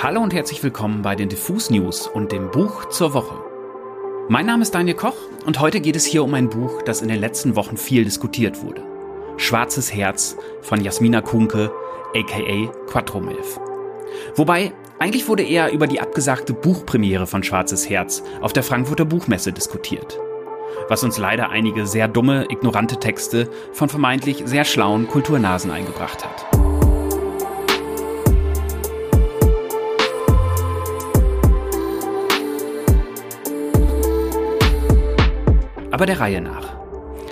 Hallo und herzlich willkommen bei den Diffus News und dem Buch zur Woche. Mein Name ist Daniel Koch und heute geht es hier um ein Buch, das in den letzten Wochen viel diskutiert wurde. Schwarzes Herz von Jasmina Kunke, aka Quattromilf. Wobei, eigentlich wurde eher über die abgesagte Buchpremiere von Schwarzes Herz auf der Frankfurter Buchmesse diskutiert. Was uns leider einige sehr dumme, ignorante Texte von vermeintlich sehr schlauen Kulturnasen eingebracht hat. Aber der Reihe nach.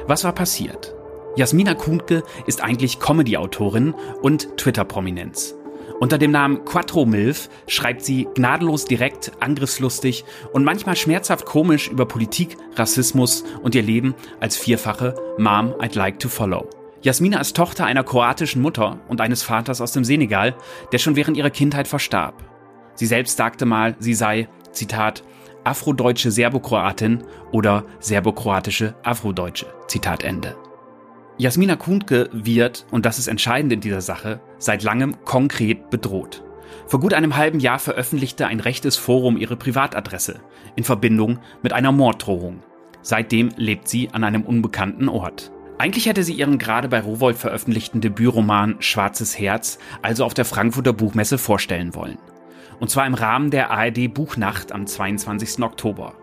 Was war passiert? Jasmina Kuhnke ist eigentlich Comedy-Autorin und Twitter-Prominenz. Unter dem Namen Quattro Milf schreibt sie gnadenlos direkt, angriffslustig und manchmal schmerzhaft komisch über Politik, Rassismus und ihr Leben als vierfache Mom I'd like to follow. Jasmina ist Tochter einer kroatischen Mutter und eines Vaters aus dem Senegal, der schon während ihrer Kindheit verstarb. Sie selbst sagte mal, sie sei, Zitat, afrodeutsche Serbokroatin oder serbokroatische Afrodeutsche. Zitat Ende. Jasmina Kuntke wird, und das ist entscheidend in dieser Sache, seit langem konkret bedroht. Vor gut einem halben Jahr veröffentlichte ein rechtes Forum ihre Privatadresse in Verbindung mit einer Morddrohung. Seitdem lebt sie an einem unbekannten Ort. Eigentlich hätte sie ihren gerade bei Rowold veröffentlichten Debütroman Schwarzes Herz also auf der Frankfurter Buchmesse vorstellen wollen. Und zwar im Rahmen der ARD Buchnacht am 22. Oktober.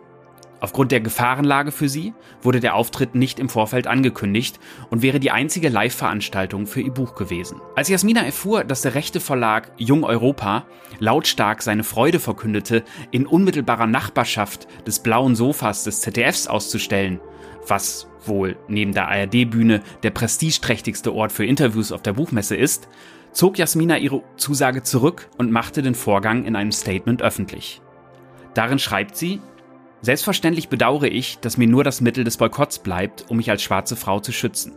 Aufgrund der Gefahrenlage für sie wurde der Auftritt nicht im Vorfeld angekündigt und wäre die einzige Live-Veranstaltung für ihr Buch gewesen. Als Jasmina erfuhr, dass der rechte Verlag Jung Europa lautstark seine Freude verkündete, in unmittelbarer Nachbarschaft des blauen Sofas des ZDFs auszustellen, was wohl neben der ARD-Bühne der prestigeträchtigste Ort für Interviews auf der Buchmesse ist, zog Jasmina ihre Zusage zurück und machte den Vorgang in einem Statement öffentlich. Darin schreibt sie, Selbstverständlich bedauere ich, dass mir nur das Mittel des Boykotts bleibt, um mich als schwarze Frau zu schützen.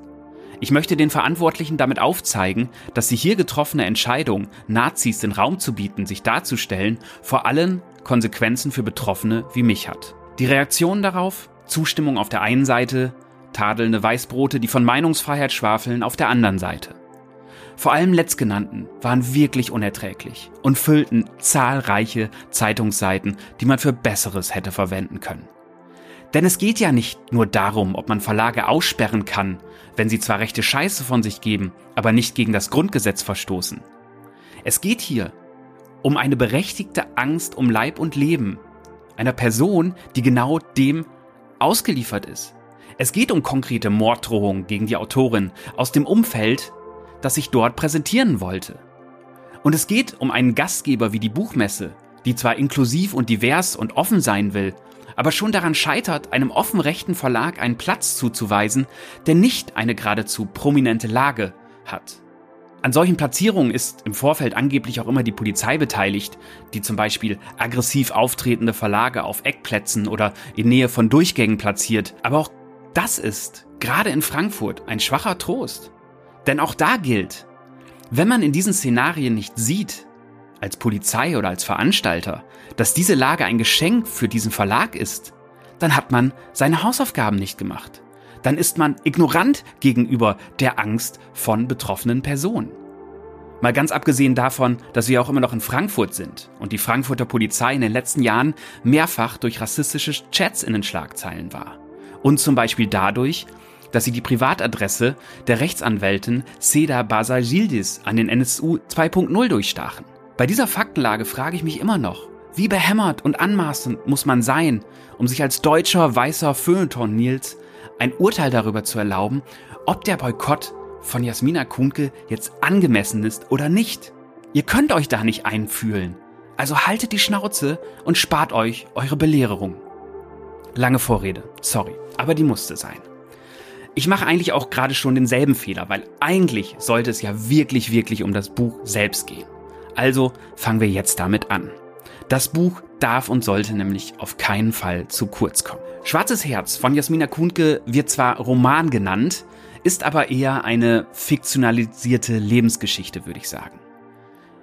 Ich möchte den Verantwortlichen damit aufzeigen, dass die hier getroffene Entscheidung, Nazis den Raum zu bieten, sich darzustellen, vor allem Konsequenzen für Betroffene wie mich hat. Die Reaktion darauf? Zustimmung auf der einen Seite, tadelnde Weißbrote, die von Meinungsfreiheit schwafeln, auf der anderen Seite. Vor allem letztgenannten waren wirklich unerträglich und füllten zahlreiche Zeitungsseiten, die man für Besseres hätte verwenden können. Denn es geht ja nicht nur darum, ob man Verlage aussperren kann, wenn sie zwar rechte Scheiße von sich geben, aber nicht gegen das Grundgesetz verstoßen. Es geht hier um eine berechtigte Angst um Leib und Leben einer Person, die genau dem ausgeliefert ist. Es geht um konkrete Morddrohungen gegen die Autorin aus dem Umfeld das sich dort präsentieren wollte. Und es geht um einen Gastgeber wie die Buchmesse, die zwar inklusiv und divers und offen sein will, aber schon daran scheitert, einem offen rechten Verlag einen Platz zuzuweisen, der nicht eine geradezu prominente Lage hat. An solchen Platzierungen ist im Vorfeld angeblich auch immer die Polizei beteiligt, die zum Beispiel aggressiv auftretende Verlage auf Eckplätzen oder in Nähe von Durchgängen platziert. Aber auch das ist, gerade in Frankfurt, ein schwacher Trost. Denn auch da gilt, wenn man in diesen Szenarien nicht sieht, als Polizei oder als Veranstalter, dass diese Lage ein Geschenk für diesen Verlag ist, dann hat man seine Hausaufgaben nicht gemacht. Dann ist man ignorant gegenüber der Angst von betroffenen Personen. Mal ganz abgesehen davon, dass wir auch immer noch in Frankfurt sind und die Frankfurter Polizei in den letzten Jahren mehrfach durch rassistische Chats in den Schlagzeilen war. Und zum Beispiel dadurch, dass sie die Privatadresse der Rechtsanwältin Seda Basagildis an den NSU 2.0 durchstachen. Bei dieser Faktenlage frage ich mich immer noch, wie behämmert und anmaßend muss man sein, um sich als deutscher weißer Feuilleton Nils ein Urteil darüber zu erlauben, ob der Boykott von Jasmina Kuhnke jetzt angemessen ist oder nicht. Ihr könnt euch da nicht einfühlen. Also haltet die Schnauze und spart euch eure Belehrung. Lange Vorrede, sorry, aber die musste sein. Ich mache eigentlich auch gerade schon denselben Fehler, weil eigentlich sollte es ja wirklich, wirklich um das Buch selbst gehen. Also fangen wir jetzt damit an. Das Buch darf und sollte nämlich auf keinen Fall zu kurz kommen. Schwarzes Herz von Jasmina Kuhnke wird zwar Roman genannt, ist aber eher eine fiktionalisierte Lebensgeschichte, würde ich sagen.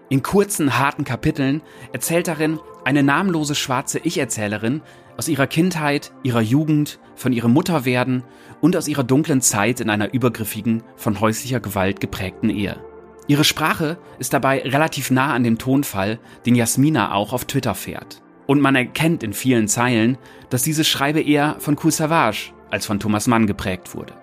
In kurzen, harten Kapiteln erzählt darin eine namenlose schwarze Ich-Erzählerin aus ihrer Kindheit, ihrer Jugend, von ihrem Mutterwerden und aus ihrer dunklen Zeit in einer übergriffigen, von häuslicher Gewalt geprägten Ehe. Ihre Sprache ist dabei relativ nah an dem Tonfall, den Jasmina auch auf Twitter fährt. Und man erkennt in vielen Zeilen, dass diese Schreibe eher von Cool Savage als von Thomas Mann geprägt wurde.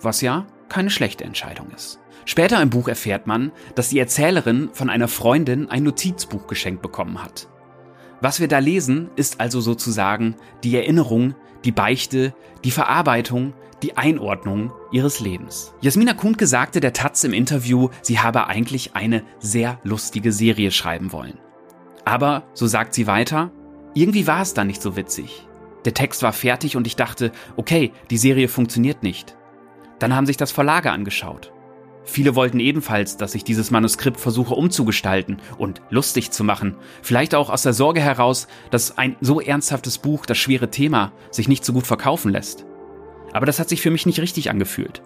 Was ja keine schlechte Entscheidung ist. Später im Buch erfährt man, dass die Erzählerin von einer Freundin ein Notizbuch geschenkt bekommen hat. Was wir da lesen, ist also sozusagen die Erinnerung, die Beichte, die Verarbeitung, die Einordnung ihres Lebens. Jasmina Kuhnke sagte der Taz im Interview, sie habe eigentlich eine sehr lustige Serie schreiben wollen. Aber, so sagt sie weiter, irgendwie war es dann nicht so witzig. Der Text war fertig und ich dachte, okay, die Serie funktioniert nicht. Dann haben sich das Verlage angeschaut. Viele wollten ebenfalls, dass ich dieses Manuskript versuche umzugestalten und lustig zu machen. Vielleicht auch aus der Sorge heraus, dass ein so ernsthaftes Buch, das schwere Thema, sich nicht so gut verkaufen lässt. Aber das hat sich für mich nicht richtig angefühlt.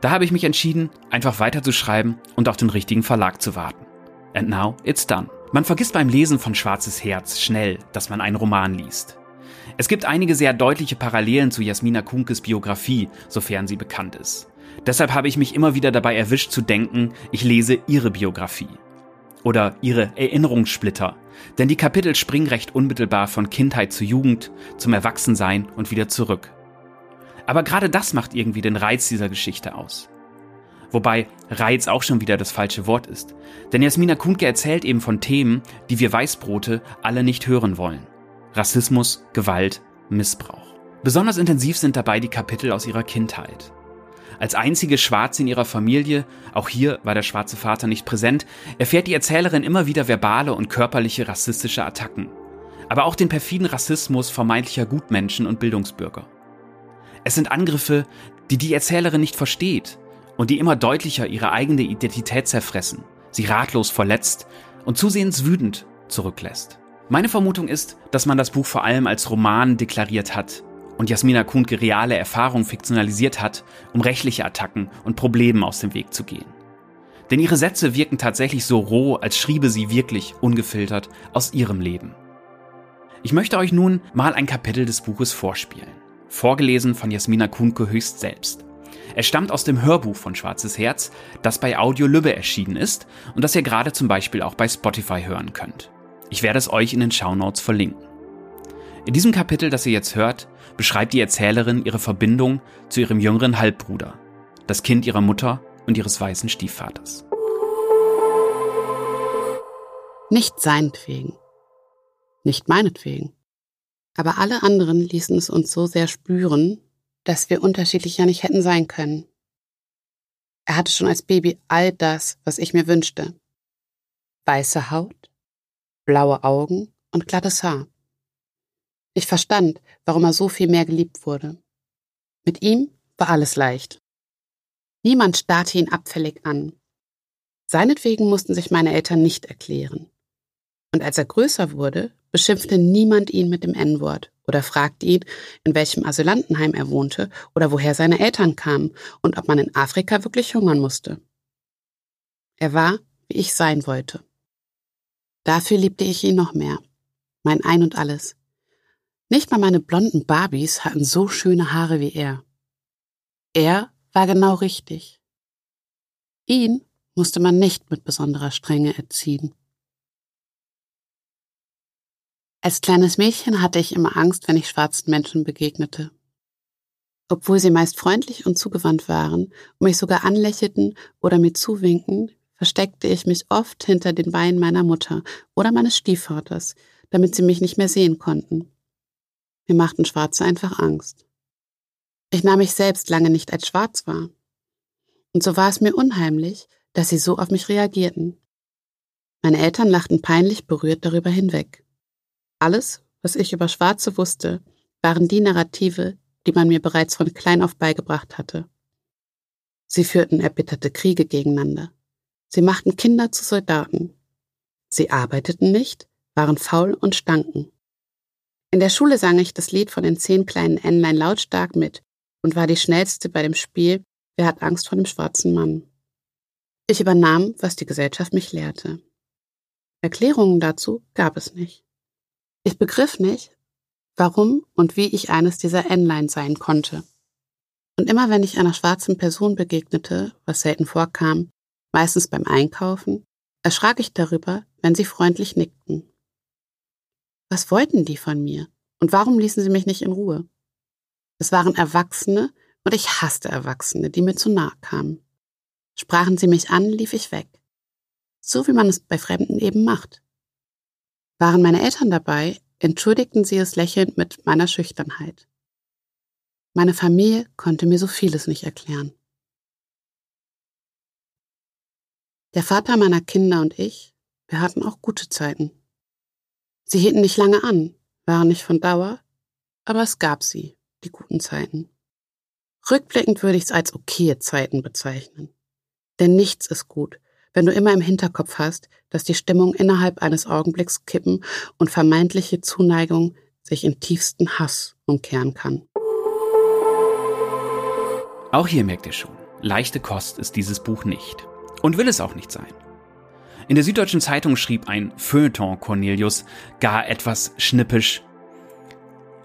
Da habe ich mich entschieden, einfach weiterzuschreiben und auf den richtigen Verlag zu warten. And now it's done. Man vergisst beim Lesen von Schwarzes Herz schnell, dass man einen Roman liest. Es gibt einige sehr deutliche Parallelen zu Jasmina Kunkes Biografie, sofern sie bekannt ist. Deshalb habe ich mich immer wieder dabei erwischt zu denken, ich lese ihre Biografie. Oder ihre Erinnerungssplitter. Denn die Kapitel springen recht unmittelbar von Kindheit zu Jugend, zum Erwachsensein und wieder zurück. Aber gerade das macht irgendwie den Reiz dieser Geschichte aus. Wobei Reiz auch schon wieder das falsche Wort ist. Denn Jasmina Kuhnke erzählt eben von Themen, die wir Weißbrote alle nicht hören wollen. Rassismus, Gewalt, Missbrauch. Besonders intensiv sind dabei die Kapitel aus ihrer Kindheit. Als einzige Schwarze in ihrer Familie, auch hier war der schwarze Vater nicht präsent, erfährt die Erzählerin immer wieder verbale und körperliche rassistische Attacken. Aber auch den perfiden Rassismus vermeintlicher Gutmenschen und Bildungsbürger. Es sind Angriffe, die die Erzählerin nicht versteht und die immer deutlicher ihre eigene Identität zerfressen, sie ratlos verletzt und zusehends wütend zurücklässt. Meine Vermutung ist, dass man das Buch vor allem als Roman deklariert hat und Jasmina Kuhnke reale Erfahrungen fiktionalisiert hat, um rechtliche Attacken und Problemen aus dem Weg zu gehen. Denn ihre Sätze wirken tatsächlich so roh, als schriebe sie wirklich ungefiltert aus ihrem Leben. Ich möchte euch nun mal ein Kapitel des Buches vorspielen, vorgelesen von Jasmina Kuhnke höchst selbst. Er stammt aus dem Hörbuch von Schwarzes Herz, das bei Audio Lübbe erschienen ist und das ihr gerade zum Beispiel auch bei Spotify hören könnt. Ich werde es euch in den Shownotes verlinken. In diesem Kapitel, das ihr jetzt hört, beschreibt die Erzählerin ihre Verbindung zu ihrem jüngeren Halbbruder, das Kind ihrer Mutter und ihres weißen Stiefvaters. Nicht seinetwegen, nicht meinetwegen. Aber alle anderen ließen es uns so sehr spüren, dass wir unterschiedlicher nicht hätten sein können. Er hatte schon als Baby all das, was ich mir wünschte. Weiße Haut, blaue Augen und glattes Haar. Ich verstand, warum er so viel mehr geliebt wurde. Mit ihm war alles leicht. Niemand starrte ihn abfällig an. Seinetwegen mussten sich meine Eltern nicht erklären. Und als er größer wurde, beschimpfte niemand ihn mit dem N-Wort oder fragte ihn, in welchem Asylantenheim er wohnte oder woher seine Eltern kamen und ob man in Afrika wirklich hungern musste. Er war, wie ich sein wollte. Dafür liebte ich ihn noch mehr. Mein Ein und alles. Nicht mal meine blonden Barbies hatten so schöne Haare wie er. Er war genau richtig. Ihn musste man nicht mit besonderer Strenge erziehen. Als kleines Mädchen hatte ich immer Angst, wenn ich schwarzen Menschen begegnete. Obwohl sie meist freundlich und zugewandt waren und mich sogar anlächelten oder mir zuwinken, versteckte ich mich oft hinter den Beinen meiner Mutter oder meines Stiefvaters, damit sie mich nicht mehr sehen konnten. Mir machten Schwarze einfach Angst. Ich nahm mich selbst lange nicht als schwarz wahr. Und so war es mir unheimlich, dass sie so auf mich reagierten. Meine Eltern lachten peinlich berührt darüber hinweg. Alles, was ich über Schwarze wusste, waren die Narrative, die man mir bereits von klein auf beigebracht hatte. Sie führten erbitterte Kriege gegeneinander. Sie machten Kinder zu Soldaten. Sie arbeiteten nicht, waren faul und stanken. In der Schule sang ich das Lied von den zehn kleinen Entlein lautstark mit und war die schnellste bei dem Spiel Wer hat Angst vor dem schwarzen Mann? Ich übernahm, was die Gesellschaft mich lehrte. Erklärungen dazu gab es nicht. Ich begriff nicht, warum und wie ich eines dieser Entlein sein konnte. Und immer wenn ich einer schwarzen Person begegnete, was selten vorkam, meistens beim Einkaufen, erschrak ich darüber, wenn sie freundlich nickten. Was wollten die von mir? Und warum ließen sie mich nicht in Ruhe? Es waren Erwachsene und ich hasste Erwachsene, die mir zu nahe kamen. Sprachen sie mich an, lief ich weg. So wie man es bei Fremden eben macht. Waren meine Eltern dabei, entschuldigten sie es lächelnd mit meiner Schüchternheit. Meine Familie konnte mir so vieles nicht erklären. Der Vater meiner Kinder und ich, wir hatten auch gute Zeiten. Sie hielten nicht lange an, waren nicht von Dauer, aber es gab sie, die guten Zeiten. Rückblickend würde ich es als okaye Zeiten bezeichnen. Denn nichts ist gut, wenn du immer im Hinterkopf hast, dass die Stimmung innerhalb eines Augenblicks kippen und vermeintliche Zuneigung sich in tiefsten Hass umkehren kann. Auch hier merkt ihr schon, leichte Kost ist dieses Buch nicht. Und will es auch nicht sein. In der Süddeutschen Zeitung schrieb ein Feuilleton Cornelius gar etwas schnippisch.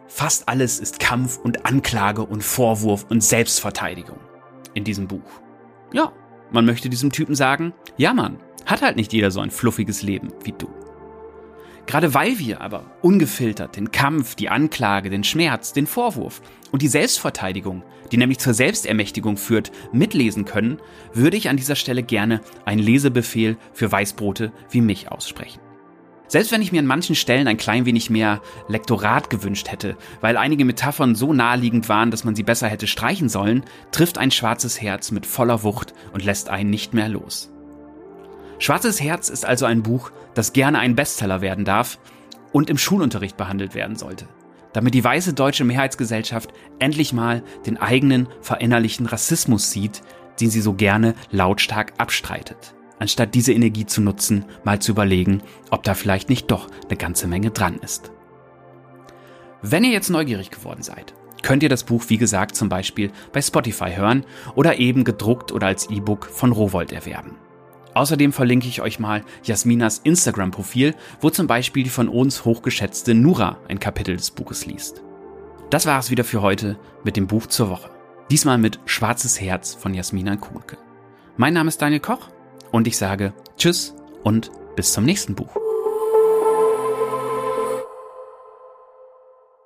Fast alles ist Kampf und Anklage und Vorwurf und Selbstverteidigung in diesem Buch. Ja, man möchte diesem Typen sagen, ja Mann, hat halt nicht jeder so ein fluffiges Leben wie du. Gerade weil wir aber ungefiltert den Kampf, die Anklage, den Schmerz, den Vorwurf und die Selbstverteidigung, die nämlich zur Selbstermächtigung führt, mitlesen können, würde ich an dieser Stelle gerne einen Lesebefehl für Weißbrote wie mich aussprechen. Selbst wenn ich mir an manchen Stellen ein klein wenig mehr Lektorat gewünscht hätte, weil einige Metaphern so naheliegend waren, dass man sie besser hätte streichen sollen, trifft ein schwarzes Herz mit voller Wucht und lässt einen nicht mehr los. Schwarzes Herz ist also ein Buch, das gerne ein Bestseller werden darf und im Schulunterricht behandelt werden sollte, damit die weiße deutsche Mehrheitsgesellschaft endlich mal den eigenen verinnerlichten Rassismus sieht, den sie so gerne lautstark abstreitet, anstatt diese Energie zu nutzen, mal zu überlegen, ob da vielleicht nicht doch eine ganze Menge dran ist. Wenn ihr jetzt neugierig geworden seid, könnt ihr das Buch wie gesagt zum Beispiel bei Spotify hören oder eben gedruckt oder als E-Book von Rowold erwerben. Außerdem verlinke ich euch mal Jasminas Instagram-Profil, wo zum Beispiel die von uns hochgeschätzte Nura ein Kapitel des Buches liest. Das war es wieder für heute mit dem Buch zur Woche. Diesmal mit Schwarzes Herz von Jasmina Kuhnke. Mein Name ist Daniel Koch und ich sage Tschüss und bis zum nächsten Buch.